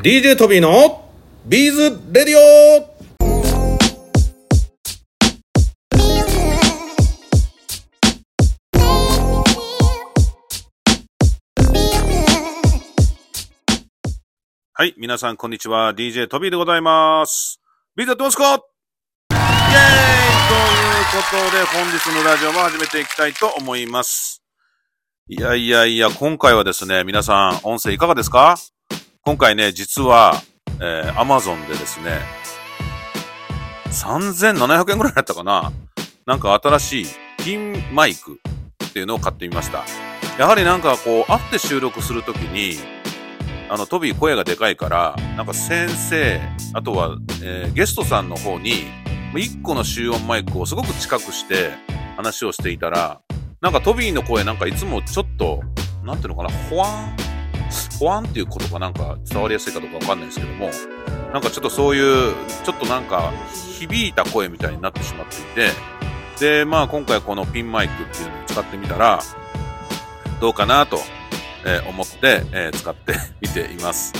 DJ トビーのビーズレディオはい、皆さんこんにちは。DJ トビーでございます。ビーズやってますか？イェーイということで、本日のラジオも始めていきたいと思います。いやいやいや、今回はですね、皆さん、音声いかがですか？今回ね、実は、えー、Amazon でですね、3700円ぐらいだったかななんか新しいピンマイクっていうのを買ってみました。やはりなんかこう、会って収録するときに、あの、トビー声がでかいから、なんか先生、あとは、えーゲストさんの方に、1個の集音マイクをすごく近くして話をしていたら、なんかトビーの声なんかいつもちょっと、なんていうのかな、ほわーんほわんっていうことがなんか伝わりやすいかどうかわかんないですけども、なんかちょっとそういう、ちょっとなんか響いた声みたいになってしまっていて、で、まあ今回このピンマイクっていうのを使ってみたら、どうかなと、え思って、え使ってみています。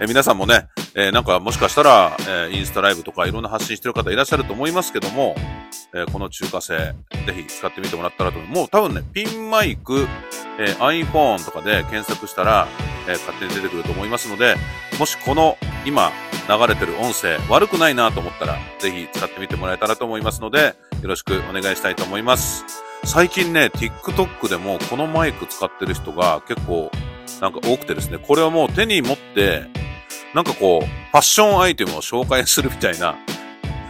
え皆さんもね、えーなんかもしかしたら、えインスタライブとかいろんな発信してる方いらっしゃると思いますけども、えこの中華製、ぜひ使ってみてもらったらと思う。もう多分ね、ピンマイク、え iPhone とかで検索したら、えー勝手に出てくると思いますので、もしこの今流れてる音声悪くないなと思ったら、ぜひ使ってみてもらえたらと思いますので、よろしくお願いしたいと思います。最近ね、TikTok でもこのマイク使ってる人が結構なんか多くてですね、これはもう手に持って、なんかこう、ファッションアイテムを紹介するみたいな、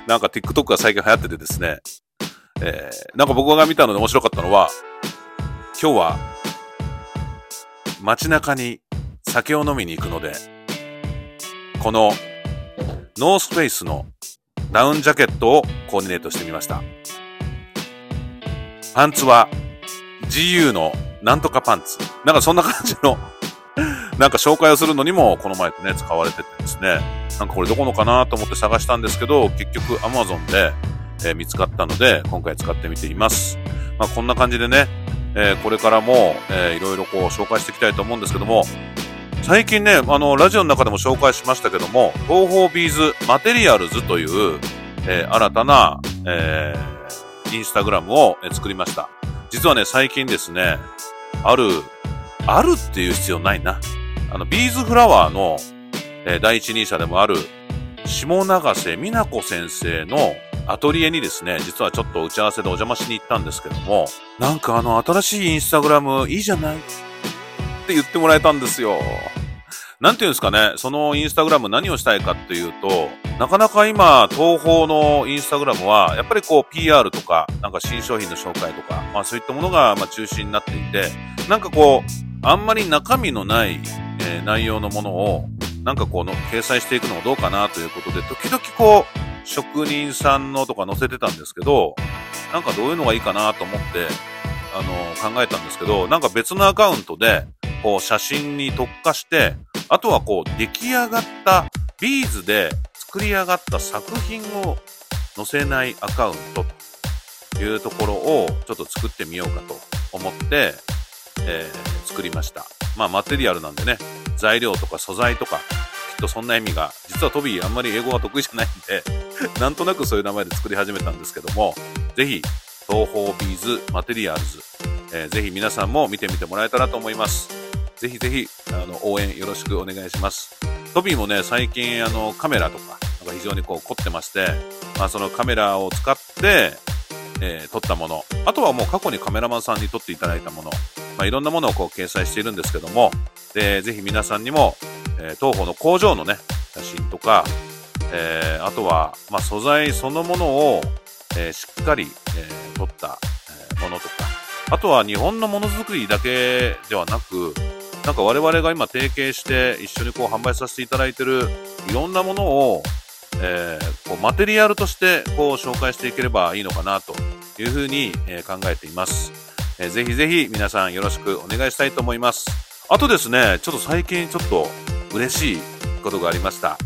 なんか TikTok が最近流行っててですね、えー、なんか僕が見たので面白かったのは、今日は街中に酒を飲みに行くので、このノースフェイスのダウンジャケットをコーディネートしてみました。パンツは GU のなんとかパンツ。なんかそんな感じの、なんか紹介をするのにもこのマイクね、使われててですね。なんかこれどこのかなと思って探したんですけど、結局 Amazon で、えー見つかったので、今回使ってみています。まあこんな感じでね、えーこれからも、えーいろいろこう紹介していきたいと思うんですけども、最近ね、あの、ラジオの中でも紹介しましたけども、東方ビーズマテリアルズという、えー新たな、えーインスタグラムを、作りました。実はね、最近ですね、ある、あるっていう必要ないな。あの、ビーズフラワーの、えー第一人者でもある、下永瀬美奈子先生のアトリエにですね、実はちょっと打ち合わせでお邪魔しに行ったんですけども、なんかあの、新しいインスタグラムいいじゃないって言ってもらえたんですよ。なんていうんですかね、そのインスタグラム何をしたいかっていうと、なかなか今、東方のインスタグラムは、やっぱりこう PR とか、なんか新商品の紹介とか、まあそういったものがま中心になっていて、なんかこう、あんまり中身のない、えー内容のものを、なんかこうの、掲載していくのもどうかなということで、時々こう、職人さんのとか載せてたんですけど、なんかどういうのがいいかなと思って、あの、考えたんですけど、なんか別のアカウントで、こう写真に特化して、あとはこう出来上がった、ビーズで作り上がった作品を載せないアカウントというところをちょっと作ってみようかと思って、えー作りました。まあマテリアルなんでね、材料とか素材とか、きっとそんな意味が、実はトビーあんまり英語が得意じゃないんで、なんとなくそういう名前で作り始めたんですけども、ぜひ、トーホービーズマテリアルズ、えーぜひ皆さんも見てみてもらえたらと思います。ぜひぜひ、あの、応援よろしくお願いします。トビーもね、最近、あの、カメラとか、なんか非常にこう凝ってまして、まあそのカメラを使って、えー撮ったもの、あとはもう過去にカメラマンさんに撮っていただいたもの、まあいろんなものをこう掲載しているんですけども、で、ぜひ皆さんにも、えー東方の工場のね、写真とか、えーあとは、まあ素材そのものを、えーしっかり、えー撮った、えものとか、あとは日本のものづくりだけではなく、なんか我々が今提携して一緒にこう販売させていただいてるいろんなものを、えーこうマテリアルとしてこう紹介していければいいのかなというふうに、え考えています、えーぜひぜひ皆さんよろしくお願いしたいと思います。あとですね、ちょっと最近ちょっと嬉しいことがありました。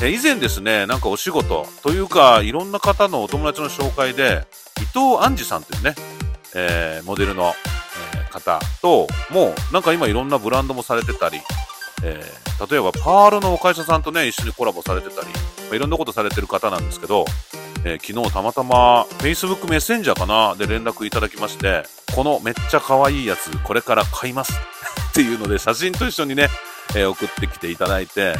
え以前ですね、なんかお仕事というか、いろんな方のお友達の紹介で、伊藤杏樹さんというね、えーモデルの、方と、もうなんか今いろんなブランドもされてたり、えー、例えばパールのお会社さんとね、一緒にコラボされてたり、まあ、いろんなことされてる方なんですけど、えー、昨日たまたま Facebook メッセンジャーかなで連絡いただきまして、このめっちゃ可愛いやつ、これから買います。っていうので写真と一緒にね、えー、送ってきていただいて、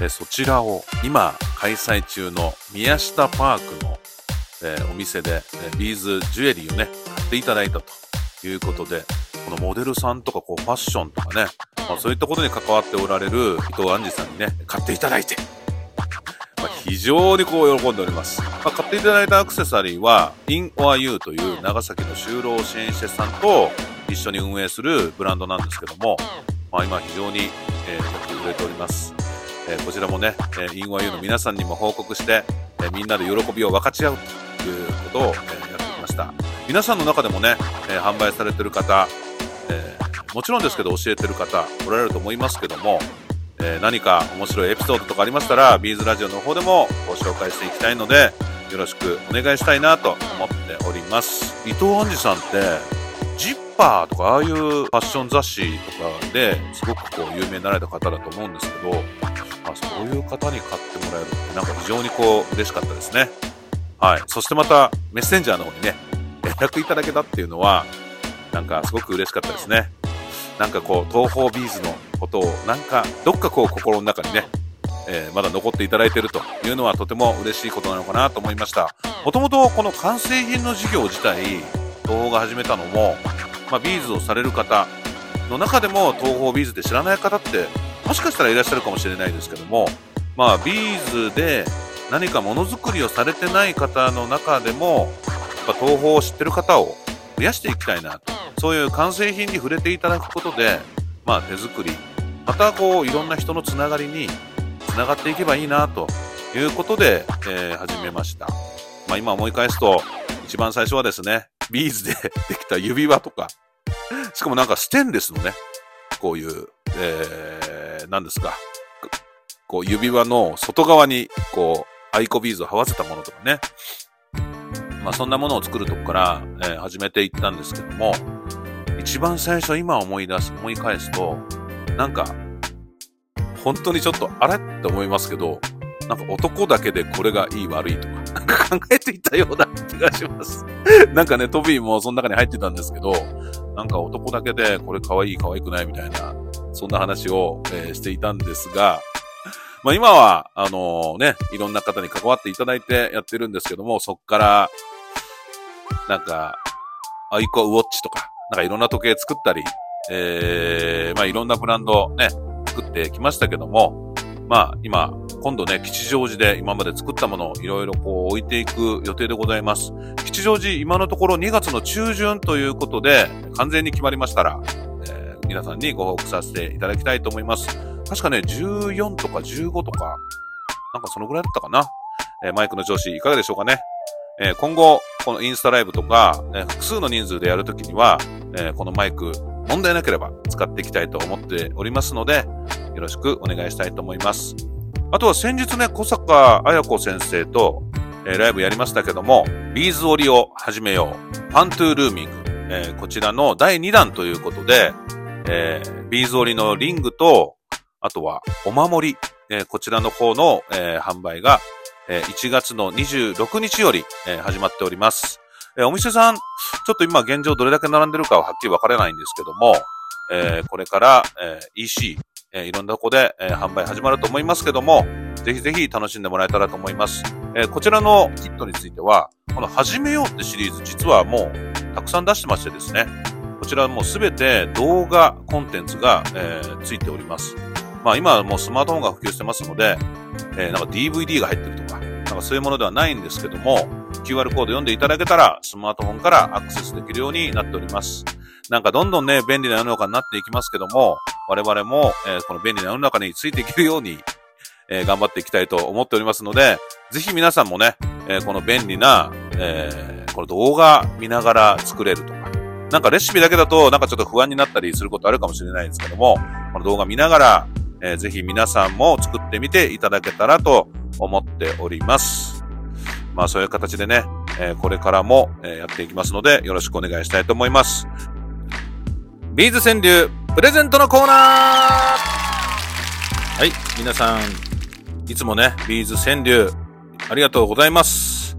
えそちらを今開催中の宮下パークの、えお店で、えビーズジュエリーをね、買っていただいたと。いうことで、このモデルさんとかこうファッションとかね、まあ、そういったことに関わっておられる伊藤杏さんにね、買っていただいて、まあ、非常にこう喜んでおります。まあ、買っていただいたアクセサリーは、In or You という長崎の就労支援施設さんと一緒に運営するブランドなんですけども、まあ、今非常に、えー、よく売れております。えー、こちらもね、えー、In or You の皆さんにも報告して、えー、みんなで喜びを分かち合うということを、えー。皆さんの中でもね、えー、販売されてる方、えー、もちろんですけど教えてる方おられると思いますけども、えー、何か面白いエピソードとかありましたら、ビーズラジオの方でもご紹介していきたいので、よろしくお願いしたいなと思っております。伊藤杏樹さんって、ジッパーとかああいうファッション雑誌とかですごくこう有名になられた方だと思うんですけど、まあ、そういう方に買ってもらえるってなんか非常にこう嬉しかったですね。はい。そしてまたメッセンジャーの方にね、連絡いただけたっていうのは、なんかすごく嬉しかったですね。なんかこう、トーホービーズのことを、なんか、どっかこう心の中にね、えー、まだ残っていただいているというのはとても嬉しいことなのかなと思いました。もともとこの完成品の事業自体、トーホーが始めたのも、まあ、ビーズをされる方の中でもトーホービーズで知らない方ってもしかしたらいらっしゃるかもしれないですけども、まあ、ビーズで何かものづくりをされてない方の中でも、ぱトーホーを知ってる方を増やしていきたいなと。そういう完成品に触れていただくことで、まあ手作り、またこういろんな人のつながりにつながっていけばいいなということで、えー、始めました。まあ今思い返すと、一番最初はですね、ビーズで できた指輪とか、しかもなんかステンレスのね、こういう、えー、何ですか、こう指輪の外側に、こう、アイコビーズを這わせたものとかね、まあそんなものを作るとこから、えー、始めていったんですけども、一番最初今思い出す、思い返すと、なんか、本当にちょっと、あれって思いますけど、なんか男だけでこれがいい悪いとか、なんか考えていたような気がします。なんかね、トビーもその中に入ってたんですけど、なんか男だけでこれ可愛い可愛くないみたいな、そんな話を、えー、していたんですが、まあ今は、あのー、ね、いろんな方に関わっていただいてやってるんですけども、そっから、なんか、アイコウォッチとか、なんかいろんな時計作ったり、えー、まあいろんなブランドね、作ってきましたけども、まあ今、今度ね、吉祥寺で今まで作ったものをいろいろこう置いていく予定でございます。吉祥寺今のところ2月の中旬ということで、完全に決まりましたら、えー、皆さんにご報告させていただきたいと思います。確かね、14とか15とか、なんかそのぐらいだったかな。えー、マイクの調子いかがでしょうかね。えー、今後、このインスタライブとか、え、複数の人数でやるときには、え、このマイク、問題なければ使っていきたいと思っておりますので、よろしくお願いしたいと思います。あとは先日ね、小坂彩子先生と、え、ライブやりましたけども、ビーズ織りを始めよう。ファントゥールーミング。え、こちらの第2弾ということで、え、ビーズ織りのリングと、あとはお守り、え、こちらの方の、え、販売がえ1月の26日より、え始まっております。えお店さん、ちょっと今現状どれだけ並んでるかははっきり分からないんですけども、えこれから、え EC、えいろんなとこで、え販売始まると思いますけども、ぜひぜひ楽しんでもらえたらと思います。えこちらのキットについては、この始めようってシリーズ実はもうたくさん出してましてですね、こちらもうすべて動画コンテンツが、えー、ついております。まあ今はもうスマートフォンが普及してますので、えー、なんか DVD が入ってるとか、なんかそういうものではないんですけども、QR コード読んでいただけたら、スマートフォンからアクセスできるようになっております。なんかどんどんね、便利な世の中になっていきますけども、我々も、えー、この便利な世の中についていけるように、えー、頑張っていきたいと思っておりますので、ぜひ皆さんもね、えー、この便利な、えこの動画見ながら作れるとか、なんかレシピだけだとなんかちょっと不安になったりすることあるかもしれないんですけども、この動画見ながら、えー、ぜひ皆さんも作ってみていただけたらと思っております。まあそういう形でね、えー、これからも、え、やっていきますのでよろしくお願いしたいと思います。ビーズ川柳プレゼントのコーナーはい皆さん、いつもね、ビーズ川柳、ありがとうございます。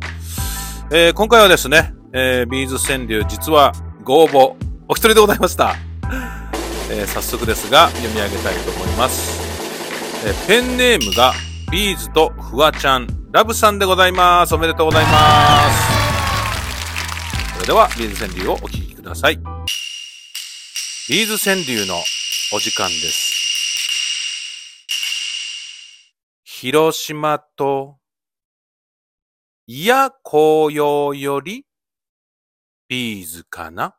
えー、今回はですね、えー、ビーズ川柳、実はご応募、お一人でございました。えー、早速ですが、読み上げたいと思います。えー、ペンネームが、ビーズとフワちゃん、ラブさんでございます。おめでとうございます。それでは、ビーズ川柳をお聞きください。ビーズ川柳のお時間です。広島と、いや紅葉より、ビーズかな？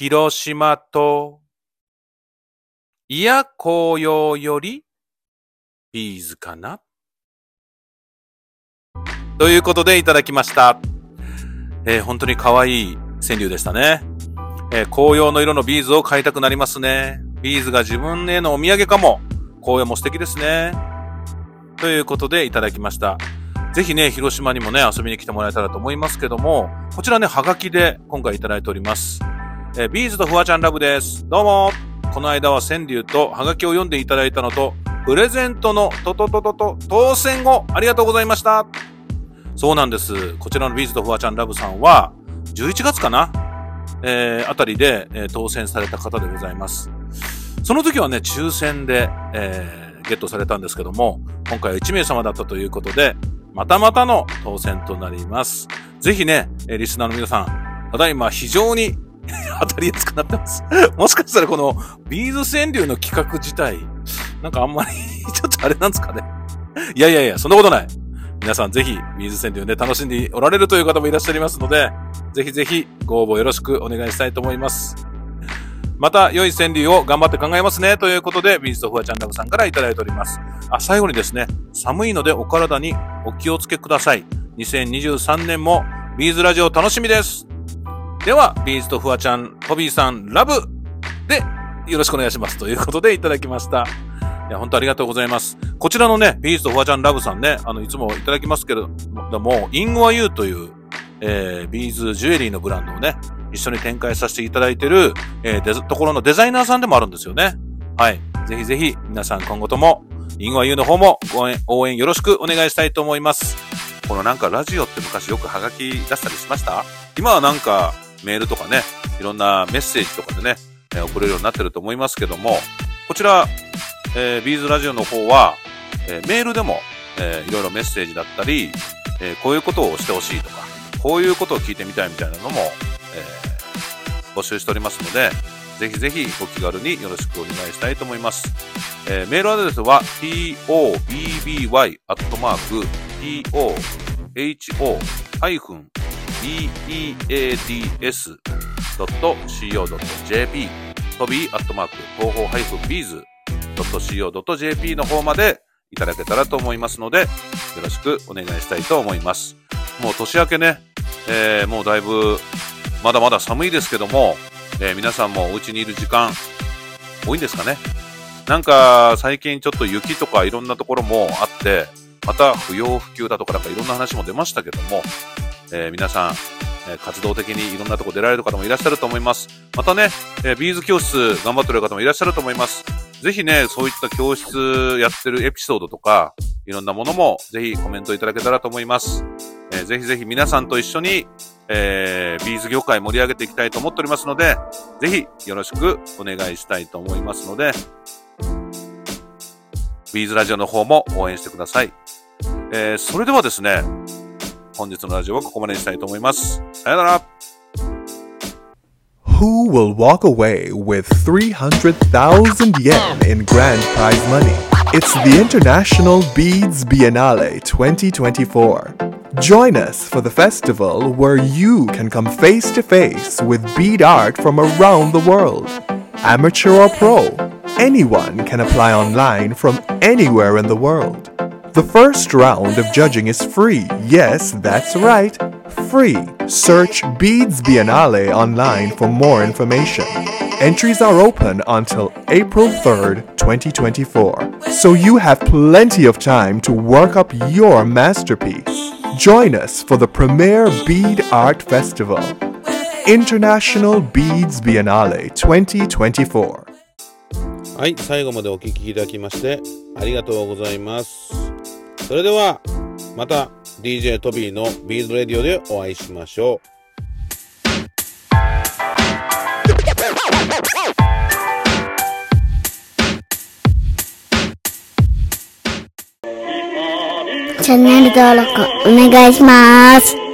広島と、いや紅葉より、ビーズかなということでいただきました。えー、本当に可愛い川柳でしたね。えー、紅葉の色のビーズを買いたくなりますね。ビーズが自分へのお土産かも。紅葉も素敵ですね。ということでいただきました。ぜひね、広島にもね、遊びに来てもらえたらと思いますけども、こちらね、はがきで今回いただいております。えー、ビーズとフワちゃんラブです。どうもこの間は川柳とはがきを読んでいただいたのと、プレゼントのトトトトト当選をありがとうございました。そうなんです。こちらのビーズとフワちゃんラブさんは、11月かな？えー、あたりで、えー、当選された方でございます。その時はね、抽選で、えー、ゲットされたんですけども、今回は1名様だったということで、またまたの当選となります。ぜひね、えリスナーの皆さん、ただいま非常に 当たりやすくなってます。もしかしたらこのビーズ川柳の企画自体、なんかあんまり ちょっとあれなんですかね。いやいやいや、そんなことない。皆さんぜひ、ビーズ川柳ね、楽しんでおられるという方もいらっしゃいますので、ぜひぜひご応募よろしくお願いしたいと思います。また、良い川柳を頑張って考えますね。ということで、ビーズとフワちゃんラブさんからいただいております。あ、最後にですね、寒いのでお体にお気をつけください。2023年もビーズラジオ楽しみです。では、ビーズとフワちゃん、トビーさん、ラブで、よろしくお願いします。ということでいただきました。いや、本当ありがとうございます。こちらのね、ビーズとフワちゃんラブさんね、あの、いつもいただきますけれども、インゴアユーという、えー、ビーズジュエリーのブランドをね、一緒に展開させていただいてる、えー、ところのデザイナーさんでもあるんですよね。はい。ぜひぜひ、皆さん今後とも、インゴアユーの方も応援、応援よろしくお願いしたいと思います。このなんかラジオって昔よくハガキ出したりしました？今はなんかメールとかね、いろんなメッセージとかでね、え、送れるようになってると思いますけども、こちら、えー、ビーズラジオの方は、えー、メールでも、えー、いろいろメッセージだったり、えー、こういうことをしてほしいとか、こういうことを聞いてみたいみたいなのも、え、募集しておりますので、ぜひぜひご気軽によろしくお願いしたいと思います。え、メールアドレスは tobby.tohho- tobeads.co.jp トビーアットマーク東方 -bees.co.jp の方までいただけたらと思いますので、よろしくお願いしたいと思います。もう年明けね、えー、もうだいぶ、まだまだ寒いですけども、えー、皆さんもお家にいる時間、多いんですかね。なんか、最近ちょっと雪とかいろんなところもあって、また不要不急だとかなんかいろんな話も出ましたけども、えー、皆さん、え活動的にいろんなとこ出られる方もいらっしゃると思います。またね、えビーズ教室頑張ってる方もいらっしゃると思います。ぜひね、そういった教室やってるエピソードとか、いろんなものもぜひコメントいただけたらと思います。えー、ぜひぜひ皆さんと一緒に、えー、ビーズ業界盛り上げていきたいと思っておりますので、ぜひよろしくお願いしたいと思いますので、ビーズラジオの方も応援してください。えー、それではですね、本日のラジオはここまでにしたいと思います。さよなら Who will walk away with 300,000 yen in grand prize money? It's the International Beads Biennale 2024. Join us for the festival where you can come face to face with bead art from around the world. Amateur or pro, anyone can apply online from anywhere in the world. The first round of judging is free. Yes, that's right, free. Search Beads Biennale online for more information. Entries are open until April 3rd, 2024, so you have plenty of time to work up your masterpiece. Join us for the premier Bead Art Festival, International Beads Biennale 2024. はい、最後までお聞きいただきましてありがとうございます。 それではまた DJ トビーのビーズレディオでお会いしましょう。チャンネル登録お願いします。